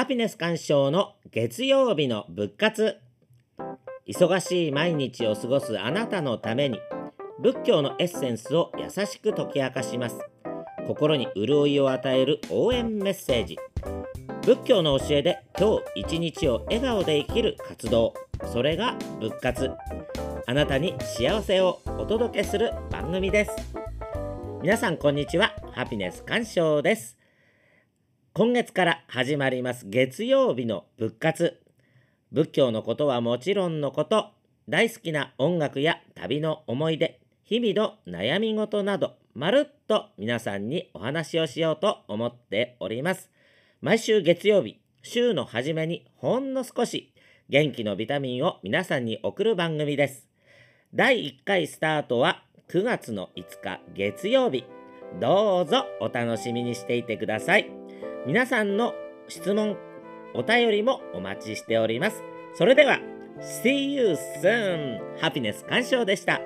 ハピネス鑑賞の月曜日の仏活。忙しい毎日を過ごすあなたのために仏教のエッセンスを優しく解き明かします。心に潤いを与える応援メッセージ。仏教の教えで今日一日を笑顔で生きる活動。それが仏活。あなたに幸せをお届けする番組です。皆さんこんにちは。ハピネス鑑賞です。今月から始まります月曜日の仏活。仏教のことはもちろんのこと。大好きな音楽や旅の思い出。日々の悩み事など。まるっと皆さんにお話をしようと思っております。毎週月曜日週の初めにほんの少し。元気のビタミンを皆さんに送る番組です。第1回スタートは9月の5日月曜日。どうぞお楽しみにしていてください。皆さんの質問お便りもお待ちしておりますそれでは See you soon! ハピネス鑑賞でした。